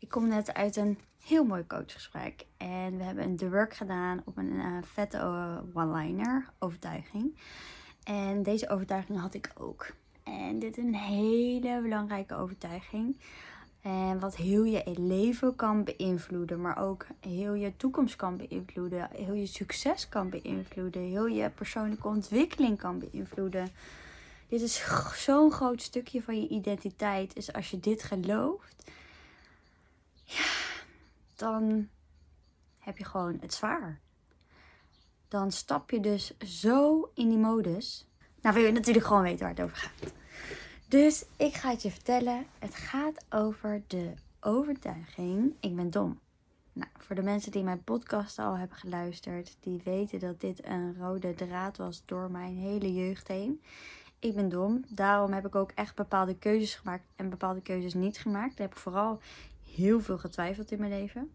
Ik kom net uit een heel mooi coachgesprek. En we hebben een The Work gedaan op een uh, vette uh, one-liner overtuiging. En deze overtuiging had ik ook. En dit is een hele belangrijke overtuiging. En wat heel je leven kan beïnvloeden, maar ook heel je toekomst kan beïnvloeden, heel je succes kan beïnvloeden, heel je persoonlijke ontwikkeling kan beïnvloeden. Dit is zo'n groot stukje van je identiteit. Dus als je dit gelooft, ja, dan heb je gewoon het zwaar. Dan stap je dus zo in die modus. Nou wil je natuurlijk gewoon weten waar het over gaat. Dus ik ga het je vertellen. Het gaat over de overtuiging: ik ben dom. Nou, voor de mensen die mijn podcast al hebben geluisterd, die weten dat dit een rode draad was door mijn hele jeugd heen. Ik ben dom. Daarom heb ik ook echt bepaalde keuzes gemaakt en bepaalde keuzes niet gemaakt. Daar heb ik vooral heel veel getwijfeld in mijn leven.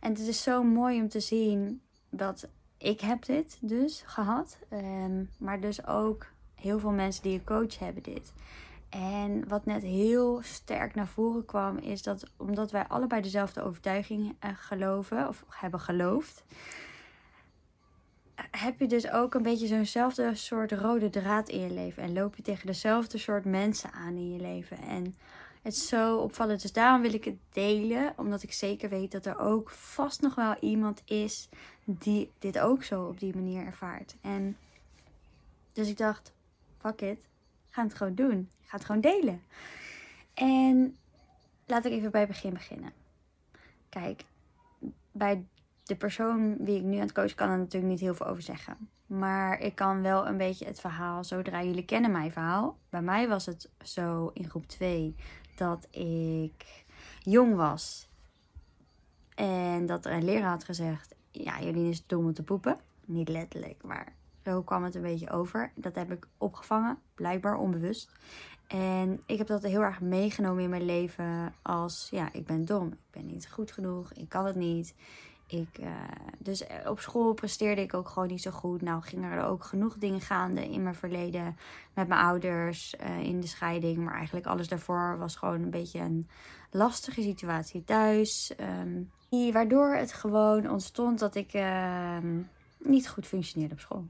En het is zo mooi om te zien dat ik heb dit dus gehad. Um, maar dus ook heel veel mensen die een coach hebben dit. En wat net heel sterk naar voren kwam, is dat omdat wij allebei dezelfde overtuiging uh, geloven, of hebben geloofd, heb je dus ook een beetje zo'nzelfde soort rode draad in je leven. En loop je tegen dezelfde soort mensen aan in je leven. En het zo opvallend. Dus daarom wil ik het delen. Omdat ik zeker weet dat er ook vast nog wel iemand is die dit ook zo op die manier ervaart. En dus ik dacht, fuck it. Ga het gewoon doen. Ik ga het gewoon delen. En laat ik even bij het begin beginnen. Kijk, bij de persoon wie ik nu aan het coachen kan er natuurlijk niet heel veel over zeggen. Maar ik kan wel een beetje het verhaal, zodra jullie kennen mijn verhaal. Bij mij was het zo in groep 2 dat ik jong was. En dat er een leraar had gezegd, ja, jullie is dom om te poepen. Niet letterlijk, maar zo kwam het een beetje over. Dat heb ik opgevangen, blijkbaar onbewust. En ik heb dat heel erg meegenomen in mijn leven als, ja, ik ben dom. Ik ben niet goed genoeg, ik kan het niet. Ik, uh, dus op school presteerde ik ook gewoon niet zo goed. Nou gingen er ook genoeg dingen gaande in mijn verleden met mijn ouders uh, in de scheiding. Maar eigenlijk alles daarvoor was gewoon een beetje een lastige situatie thuis. Die, waardoor het gewoon ontstond dat ik uh, niet goed functioneerde op school.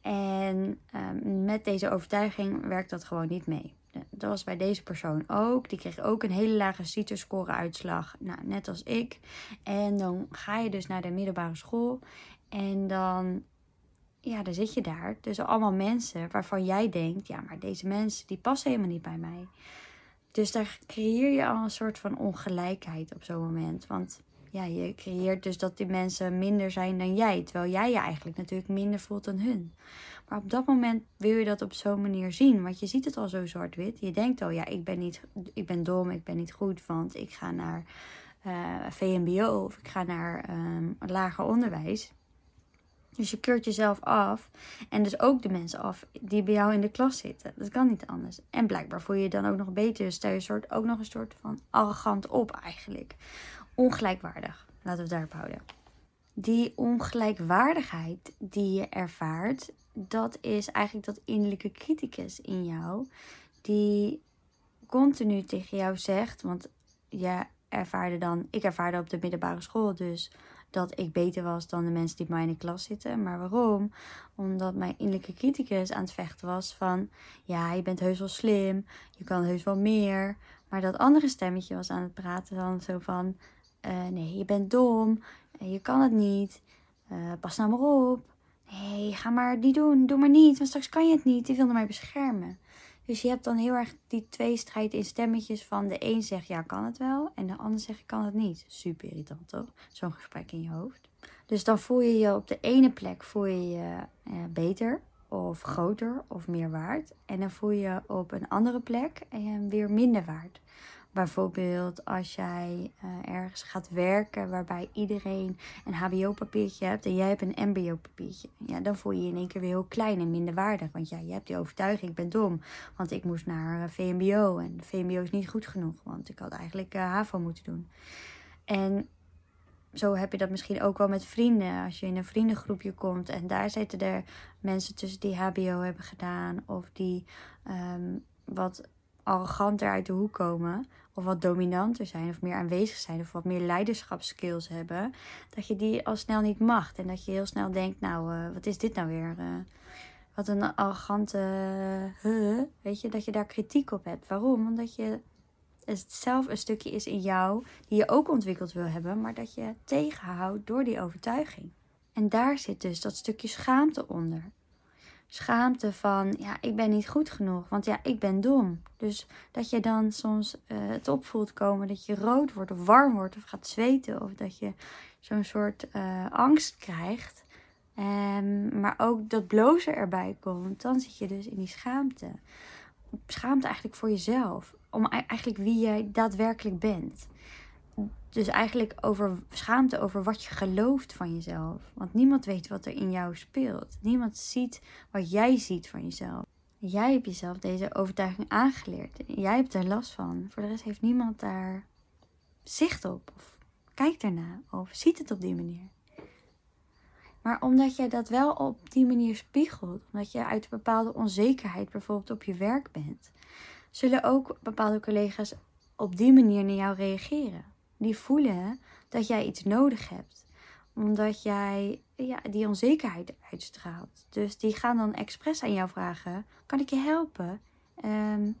En um, met deze overtuiging werkt dat gewoon niet mee. Dat was bij deze persoon ook. Die kreeg ook een hele lage CITO-score uitslag. Nou, net als ik. En dan ga je dus naar de middelbare school. En dan, ja, dan zit je daar tussen allemaal mensen waarvan jij denkt... Ja, maar deze mensen, die passen helemaal niet bij mij. Dus daar creëer je al een soort van ongelijkheid op zo'n moment. Want ja, je creëert dus dat die mensen minder zijn dan jij. Terwijl jij je eigenlijk natuurlijk minder voelt dan hun. Maar op dat moment wil je dat op zo'n manier zien. Want je ziet het al zo zwart-wit. Je denkt al, ja, ik ben, niet, ik ben dom, ik ben niet goed. Want ik ga naar eh, VMBO of ik ga naar um, lager onderwijs. Dus je keurt jezelf af. En dus ook de mensen af die bij jou in de klas zitten. Dat kan niet anders. En blijkbaar voel je je dan ook nog beter. Dus stel je soort, ook nog een soort van arrogant op eigenlijk ongelijkwaardig. Laten we het daarop houden. Die ongelijkwaardigheid die je ervaart, dat is eigenlijk dat innerlijke criticus in jou, die continu tegen jou zegt, want je ervaarde dan, ik ervaarde op de middelbare school dus dat ik beter was dan de mensen die bij mij in de klas zitten. Maar waarom? Omdat mijn innerlijke criticus aan het vechten was van, ja, je bent heus wel slim, je kan heus wel meer. Maar dat andere stemmetje was aan het praten dan zo van, uh, nee, je bent dom. Uh, je kan het niet. Uh, pas nou maar op. Nee, ga maar die doen. Doe maar niet, want straks kan je het niet. Die wilde mij beschermen. Dus je hebt dan heel erg die tweestrijd in stemmetjes van de een zegt ja, kan het wel. En de ander zegt kan het niet. Super irritant toch? Zo'n gesprek in je hoofd. Dus dan voel je je op de ene plek voel je je beter of groter of meer waard. En dan voel je op een andere plek weer minder waard. Bijvoorbeeld als jij uh, ergens gaat werken waarbij iedereen een HBO-papiertje hebt en jij hebt een MBO-papiertje. Ja, dan voel je je in één keer weer heel klein en minder waardig. Want ja, je hebt die overtuiging, ik ben dom. Want ik moest naar uh, VMBO en VMBO is niet goed genoeg. Want ik had eigenlijk uh, HAVO moeten doen. En zo heb je dat misschien ook wel met vrienden. Als je in een vriendengroepje komt en daar zitten er mensen tussen die HBO hebben gedaan of die um, wat arroganter uit de hoek komen, of wat dominanter zijn, of meer aanwezig zijn, of wat meer leiderschapskills hebben, dat je die al snel niet mag. En dat je heel snel denkt, nou, uh, wat is dit nou weer? Uh, wat een arrogante, uh, weet je, dat je daar kritiek op hebt. Waarom? Omdat je het zelf een stukje is in jou die je ook ontwikkeld wil hebben, maar dat je tegenhoudt door die overtuiging. En daar zit dus dat stukje schaamte onder. Schaamte van, ja, ik ben niet goed genoeg, want ja, ik ben dom. Dus dat je dan soms uh, het opvoelt komen dat je rood wordt of warm wordt of gaat zweten of dat je zo'n soort uh, angst krijgt. Um, maar ook dat blozen erbij komt, dan zit je dus in die schaamte. Schaamte eigenlijk voor jezelf, om eigenlijk wie jij daadwerkelijk bent dus eigenlijk over schaamte over wat je gelooft van jezelf. Want niemand weet wat er in jou speelt. Niemand ziet wat jij ziet van jezelf. Jij hebt jezelf deze overtuiging aangeleerd. Jij hebt er last van. Voor de rest heeft niemand daar zicht op. Of kijkt ernaar. Of ziet het op die manier. Maar omdat jij dat wel op die manier spiegelt. Omdat je uit een bepaalde onzekerheid bijvoorbeeld op je werk bent. Zullen ook bepaalde collega's op die manier naar jou reageren die voelen dat jij iets nodig hebt. Omdat jij ja, die onzekerheid uitstraalt. Dus die gaan dan expres aan jou vragen: kan ik je helpen? Um,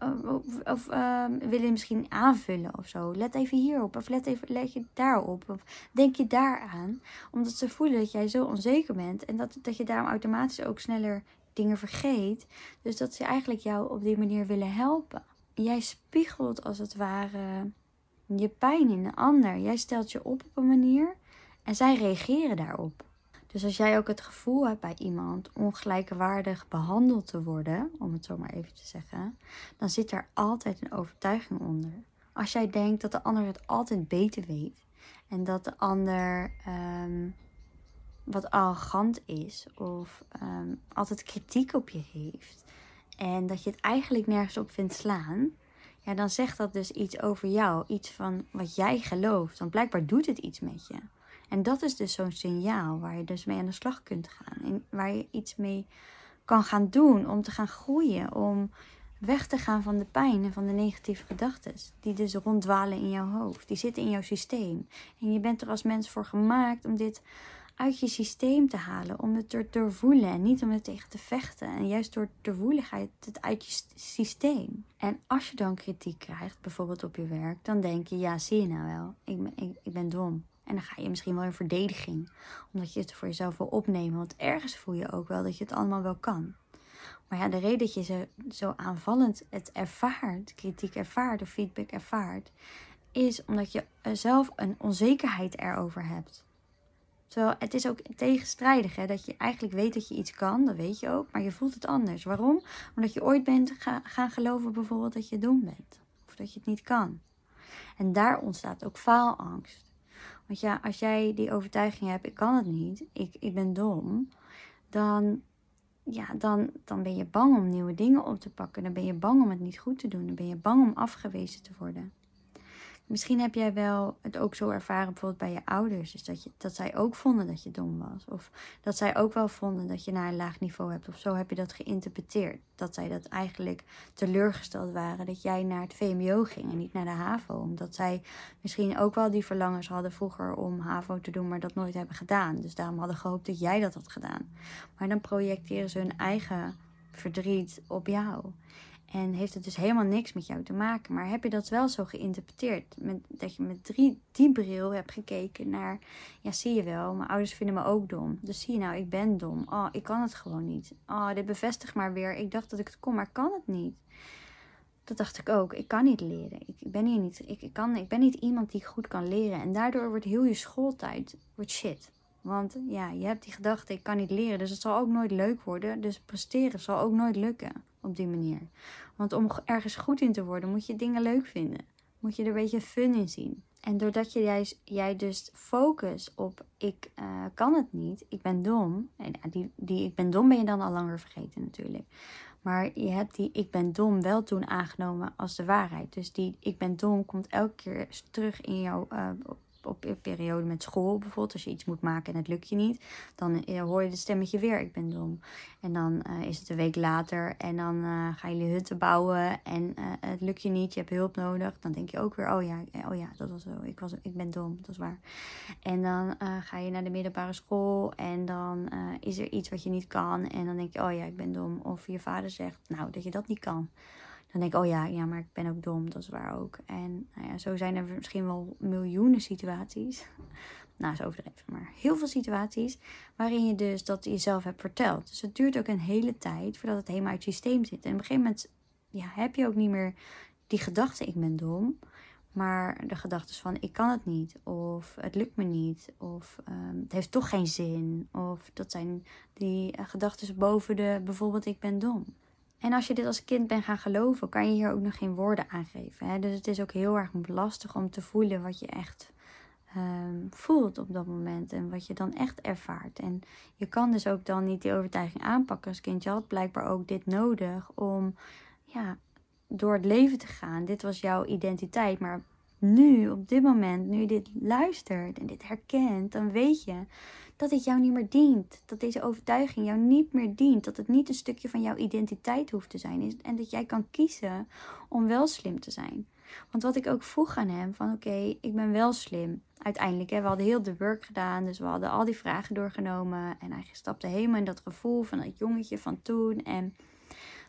of, of um, willen misschien aanvullen of zo. Let even hierop. Of let, even, let je daarop. Of denk je daaraan. Omdat ze voelen dat jij zo onzeker bent. En dat, dat je daarom automatisch ook sneller dingen vergeet. Dus dat ze eigenlijk jou op die manier willen helpen. Jij spiegelt als het ware je pijn in een ander. Jij stelt je op op een manier en zij reageren daarop. Dus als jij ook het gevoel hebt bij iemand ongelijkwaardig behandeld te worden, om het zo maar even te zeggen, dan zit er altijd een overtuiging onder. Als jij denkt dat de ander het altijd beter weet en dat de ander um, wat arrogant is of um, altijd kritiek op je heeft en dat je het eigenlijk nergens op vindt slaan, ja, dan zegt dat dus iets over jou. Iets van wat jij gelooft. Want blijkbaar doet het iets met je. En dat is dus zo'n signaal waar je dus mee aan de slag kunt gaan. En waar je iets mee kan gaan doen om te gaan groeien. Om weg te gaan van de pijn en van de negatieve gedachten. Die dus ronddwalen in jouw hoofd. Die zitten in jouw systeem. En je bent er als mens voor gemaakt om dit uit je systeem te halen. Om het te voelen en niet om het tegen te vechten. En juist door ga je het uit je systeem. En als je dan kritiek krijgt, bijvoorbeeld op je werk, dan denk je, ja, zie je nou wel, ik ben, ik, ik ben dom. En dan ga je misschien wel in verdediging, omdat je het voor jezelf wil opnemen. Want ergens voel je ook wel dat je het allemaal wel kan. Maar ja, de reden dat je zo, zo aanvallend het ervaart, kritiek ervaart of feedback ervaart, is omdat je zelf een onzekerheid erover hebt. Terwijl het is ook tegenstrijdig, hè? dat je eigenlijk weet dat je iets kan, dat weet je ook, maar je voelt het anders. Waarom? Omdat je ooit bent gaan geloven bijvoorbeeld dat je dom bent. Of dat je het niet kan. En daar ontstaat ook faalangst. Want ja, als jij die overtuiging hebt, ik kan het niet, ik, ik ben dom, dan, ja, dan, dan ben je bang om nieuwe dingen op te pakken. Dan ben je bang om het niet goed te doen. Dan ben je bang om afgewezen te worden. Misschien heb jij wel het ook zo ervaren, bijvoorbeeld bij je ouders. Dus dat, je, dat zij ook vonden dat je dom was. Of dat zij ook wel vonden dat je naar een laag niveau hebt. Of zo heb je dat geïnterpreteerd. Dat zij dat eigenlijk teleurgesteld waren. Dat jij naar het VMBO ging en niet naar de HAVO. Omdat zij misschien ook wel die verlangens hadden vroeger om HAVO te doen, maar dat nooit hebben gedaan. Dus daarom hadden gehoopt dat jij dat had gedaan. Maar dan projecteren ze hun eigen verdriet op jou. En heeft het dus helemaal niks met jou te maken. Maar heb je dat wel zo geïnterpreteerd? Met, dat je met drie, die bril hebt gekeken naar... Ja, zie je wel, mijn ouders vinden me ook dom. Dus zie je nou, ik ben dom. Oh, ik kan het gewoon niet. Oh, dit bevestigt maar weer. Ik dacht dat ik het kon, maar kan het niet. Dat dacht ik ook. Ik kan niet leren. Ik, ben hier niet... Ik, ik, kan, ik ben niet iemand die goed kan leren. En daardoor wordt heel je schooltijd wordt shit. Want ja, je hebt die gedachte, ik kan niet leren, dus het zal ook nooit leuk worden. Dus presteren zal ook nooit lukken op die manier. Want om ergens goed in te worden, moet je dingen leuk vinden. Moet je er een beetje fun in zien. En doordat juist, jij dus focus op ik uh, kan het niet, ik ben dom. En die, die ik ben dom ben je dan al langer vergeten natuurlijk. Maar je hebt die ik ben dom wel toen aangenomen als de waarheid. Dus die ik ben dom komt elke keer terug in jouw, uh, op periode met school bijvoorbeeld, als je iets moet maken en het lukt je niet, dan eh, hoor je het stemmetje weer, ik ben dom. En dan uh, is het een week later en dan uh, gaan jullie hutten bouwen en het lukt je niet, je hebt hulp nodig. Dan denk je ook weer, oh ja, oh ja dat was zo, ik, was, ik ben dom, dat is waar. En dan ga je naar de middelbare school en dan is er iets wat je niet kan en dan denk je, oh ja, ik ben dom. Of je vader zegt, nou, dat je dat niet kan dan denk ik, oh ja, ja, maar ik ben ook dom, dat is waar ook. En nou ja, zo zijn er misschien wel miljoenen situaties. Nou, is overdreven, maar heel veel situaties waarin je dus dat jezelf hebt verteld. Dus het duurt ook een hele tijd voordat het helemaal uit je systeem zit. En op een gegeven moment ja, heb je ook niet meer die gedachte, ik ben dom. Maar de gedachten van, ik kan het niet. Of het lukt me niet. Of um, het heeft toch geen zin. Of dat zijn die uh, gedachten boven de, bijvoorbeeld, ik ben dom. En als je dit als kind bent gaan geloven, kan je hier ook nog geen woorden aan geven. Hè? Dus het is ook heel erg lastig om te voelen wat je echt um, voelt op dat moment. En wat je dan echt ervaart. En je kan dus ook dan niet die overtuiging aanpakken als kind. Je had blijkbaar ook dit nodig om ja, door het leven te gaan. Dit was jouw identiteit. Maar nu, op dit moment, nu je dit luistert en dit herkent, dan weet je dat het jou niet meer dient. Dat deze overtuiging jou niet meer dient. Dat het niet een stukje van jouw identiteit hoeft te zijn. En dat jij kan kiezen om wel slim te zijn. Want wat ik ook vroeg aan hem, van oké, ik ben wel slim. Uiteindelijk, hè, we hadden heel de work gedaan, dus we hadden al die vragen doorgenomen. En hij stapte helemaal in dat gevoel van dat jongetje van toen. En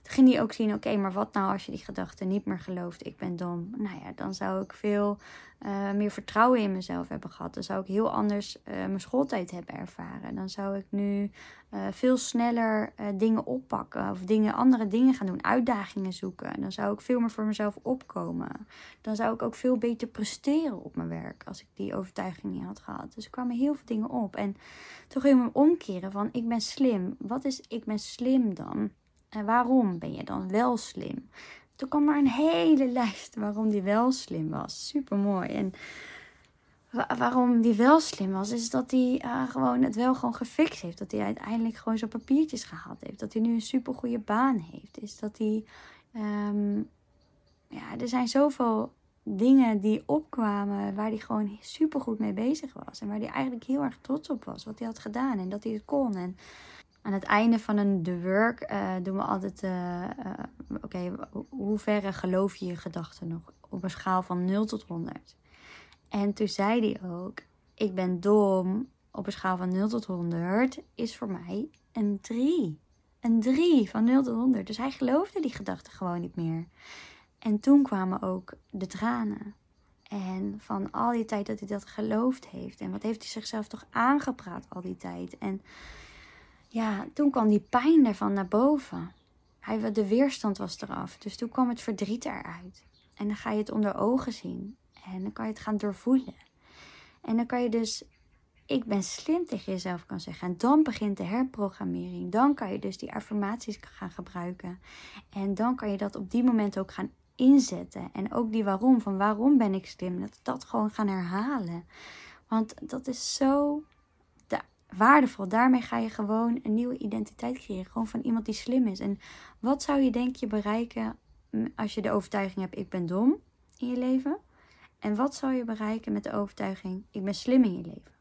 toen ging hij ook zien, oké, maar wat nou als je die gedachte niet meer gelooft, ik ben dom. Nou ja, dan zou ik veel uh, meer vertrouwen in mezelf hebben gehad. Dan zou ik heel anders uh, mijn schooltijd hebben ervaren. Dan zou ik nu uh, veel sneller dingen oppakken of dingen, andere dingen gaan doen, uitdagingen zoeken. Dan zou ik veel meer voor mezelf opkomen. Dan zou ik ook veel beter presteren op mijn werk als ik die overtuiging niet had gehad. Dus er kwamen heel veel dingen op. En toen ging ik omkeren van ik ben slim. Wat is ik ben slim dan? En waarom ben je dan wel slim? Toen kwam maar een hele lijst waarom die wel slim was. Super mooi. En waarom die wel slim was, is dat hij uh, gewoon het wel gewoon gefixt heeft. Dat hij uiteindelijk gewoon zijn papiertjes gehaald heeft. Dat hij nu een super goede baan heeft. Is dat hij. Um, ja, er zijn zoveel dingen die opkwamen waar hij gewoon super goed mee bezig was. En waar hij eigenlijk heel erg trots op was. Wat hij had gedaan en dat hij het kon. En aan het einde van een The Work uh, doen we altijd, uh, oké, hoe ver geloof je je gedachten nog? Op een schaal van 0 tot 100. En toen zei hij ook, ik ben dom op een schaal van 0 tot 100 is voor mij een 3. Een 3 van 0 tot 100. Dus hij geloofde die gedachten gewoon niet meer. En toen kwamen ook de tranen. En van al die tijd dat hij dat geloofd heeft. En wat heeft hij zichzelf toch aangepraat al die tijd. En ja, toen kwam die pijn ervan naar boven. Hij, de weerstand was eraf. Dus toen kwam het verdriet eruit. En dan ga je het onder ogen zien. En dan kan je het gaan doorvoelen. En dan kan je dus, ik ben slim tegen jezelf kan zeggen. En dan begint de herprogrammering. Dan kan je dus die affirmaties gaan gebruiken. En dan kan je dat op die moment ook gaan inzetten. En ook die waarom, van waarom ben ik slim. Dat dat gewoon gaan herhalen. Want dat is zo waardevol. Daarmee ga je gewoon een nieuwe identiteit creëren. Gewoon van iemand die slim is. En wat zou je denk je bereiken als je de overtuiging hebt: ik ben dom in je leven? En wat zou je bereiken met de overtuiging: ik ben slim in je leven?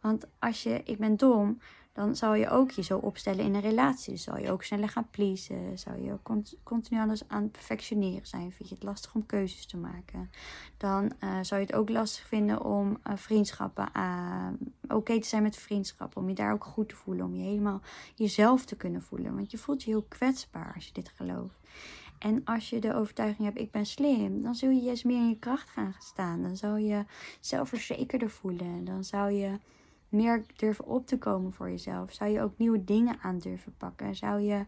Want als je ik ben dom, dan zou je ook je zo opstellen in een relatie. Dus zou je ook sneller gaan pleasen. Zou je ook continu alles aan het perfectioneren zijn. Vind je het lastig om keuzes te maken. Dan uh, zou je het ook lastig vinden om uh, vriendschappen uh, oké te zijn met vriendschappen. Om je daar ook goed te voelen. Om je helemaal jezelf te kunnen voelen. Want je voelt je heel kwetsbaar als je dit gelooft. En als je de overtuiging hebt, ik ben slim, dan zul je juist meer in je kracht gaan staan. Dan zou je zelfverzekerder voelen. Dan zou je meer durven op te komen voor jezelf? Zou je ook nieuwe dingen aan durven pakken? Zou je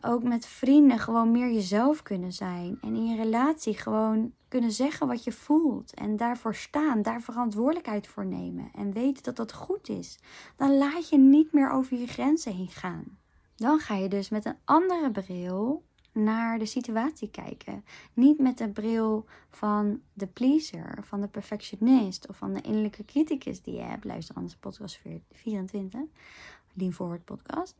ook met vrienden gewoon meer jezelf kunnen zijn? En in je relatie gewoon kunnen zeggen wat je voelt. En daarvoor staan, daar verantwoordelijkheid voor nemen. En weten dat dat goed is. Dan laat je niet meer over je grenzen heen gaan. Dan ga je dus met een andere bril naar de situatie kijken. Niet met de bril van de pleaser, van de perfectionist of van de innerlijke criticus die je hebt. Luister anders podcast 24. Lean Forward podcast.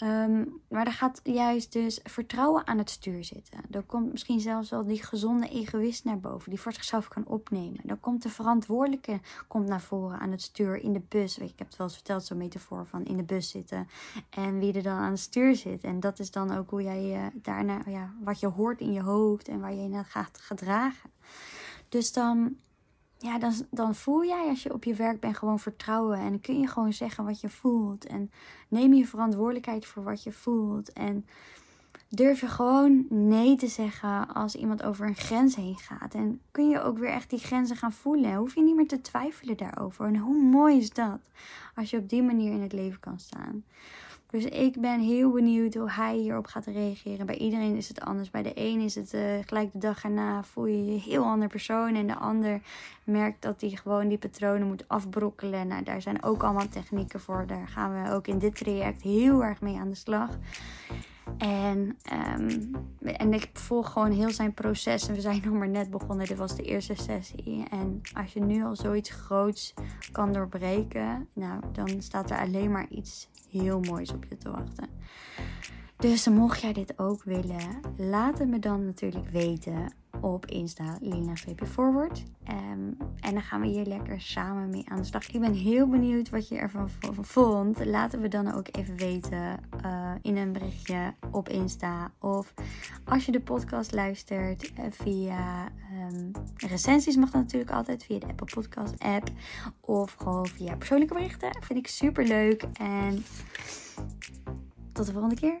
Ehm, maar daar gaat juist dus vertrouwen aan het stuur zitten. Er komt misschien zelfs wel die gezonde egoïst naar boven, die voor zichzelf kan opnemen. Dan komt de verantwoordelijke komt naar voren aan het stuur in de bus. Ik heb het wel eens verteld, zo'n metafoor van in de bus zitten. En wie er dan aan het stuur zit. En dat is dan ook hoe jij je daarna, ja, wat je hoort in je hoofd en waar je naar gaat gedragen. Dus dan ja, dan, dan voel jij als je op je werk bent gewoon vertrouwen. En kun je gewoon zeggen wat je voelt. En neem je verantwoordelijkheid voor wat je voelt. En durf je gewoon nee te zeggen als iemand over een grens heen gaat. En kun je ook weer echt die grenzen gaan voelen. Hoef je niet meer te twijfelen daarover. En hoe mooi is dat als je op die manier in het leven kan staan. Dus ik ben heel benieuwd hoe hij hierop gaat reageren. Bij iedereen is het anders. Bij de een is het uh, gelijk de dag erna voel je je heel ander persoon. En de ander merkt dat hij gewoon die patronen moet afbrokkelen. Nou, daar zijn ook allemaal technieken voor. Daar gaan we ook in dit traject heel erg mee aan de slag. En, um, en ik volg gewoon heel zijn proces. En we zijn nog maar net begonnen. Dit was de eerste sessie. En als je nu al zoiets groots kan doorbreken, nou, dan staat er alleen maar iets heel moois op je te wachten. Dus mocht jij dit ook willen, laat het me dan natuurlijk weten op Insta Lina VP Forward. Um, en dan gaan we hier lekker samen mee aan de slag. Ik ben heel benieuwd wat je ervan vond. Laten we dan ook even weten uh, in een berichtje op Insta. Of als je de podcast luistert uh, via um, recensies mag dat natuurlijk altijd via de Apple Podcast app. Of gewoon via persoonlijke berichten. Vind ik super leuk. En tot de volgende keer.